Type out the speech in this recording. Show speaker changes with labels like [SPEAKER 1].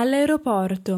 [SPEAKER 1] all'aeroporto.